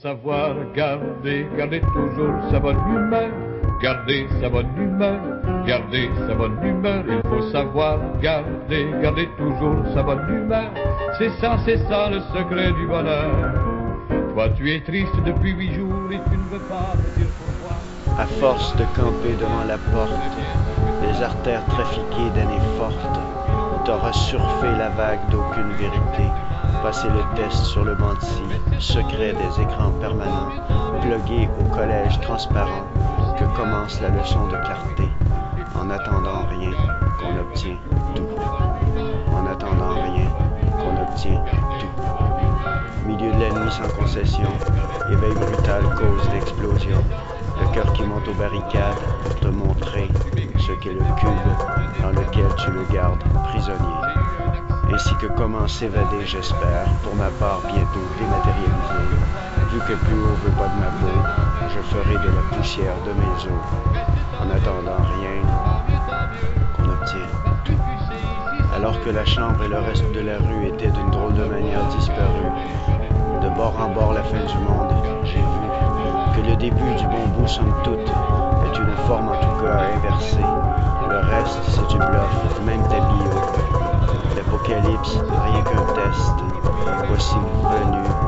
savoir garder, garder toujours sa bonne humeur, garder sa bonne humeur, garder sa bonne humeur. Il faut savoir garder, garder toujours sa bonne humeur. C'est ça, c'est ça le secret du bonheur. Toi, tu es triste depuis huit jours et tu ne veux pas me dire pourquoi. À force de camper devant la porte, les artères trafiquées d'années fortes, t'auras surfé la vague d'aucune vérité, passé le test sur le menti, secret des écrans permanents, plugué au collège transparent, que commence la leçon de clarté, en attendant rien qu'on obtient tout. En attendant rien qu'on obtient tout. Milieu de la nuit sans concession, éveil brutal cause d'explosion. Le cœur qui monte aux barricades pour te montrer ce qu'est le cube dans lequel tu le gardes prisonnier. Ainsi que comment s'évader, j'espère, pour ma part bientôt dématérialisé. Vu que plus haut veut pas de ma peau, je ferai de la poussière de mes os. En attendant rien qu'on obtient. Alors que la chambre et le reste de la rue étaient d'une drôle de manière disparus, de bord en bord la fin du monde, j'ai vu que le début du bon bout, somme toute, est une forme en tout cas inversée. Le reste, c'est du bluff. Pierre-Yves Comteste. Voici mon menu.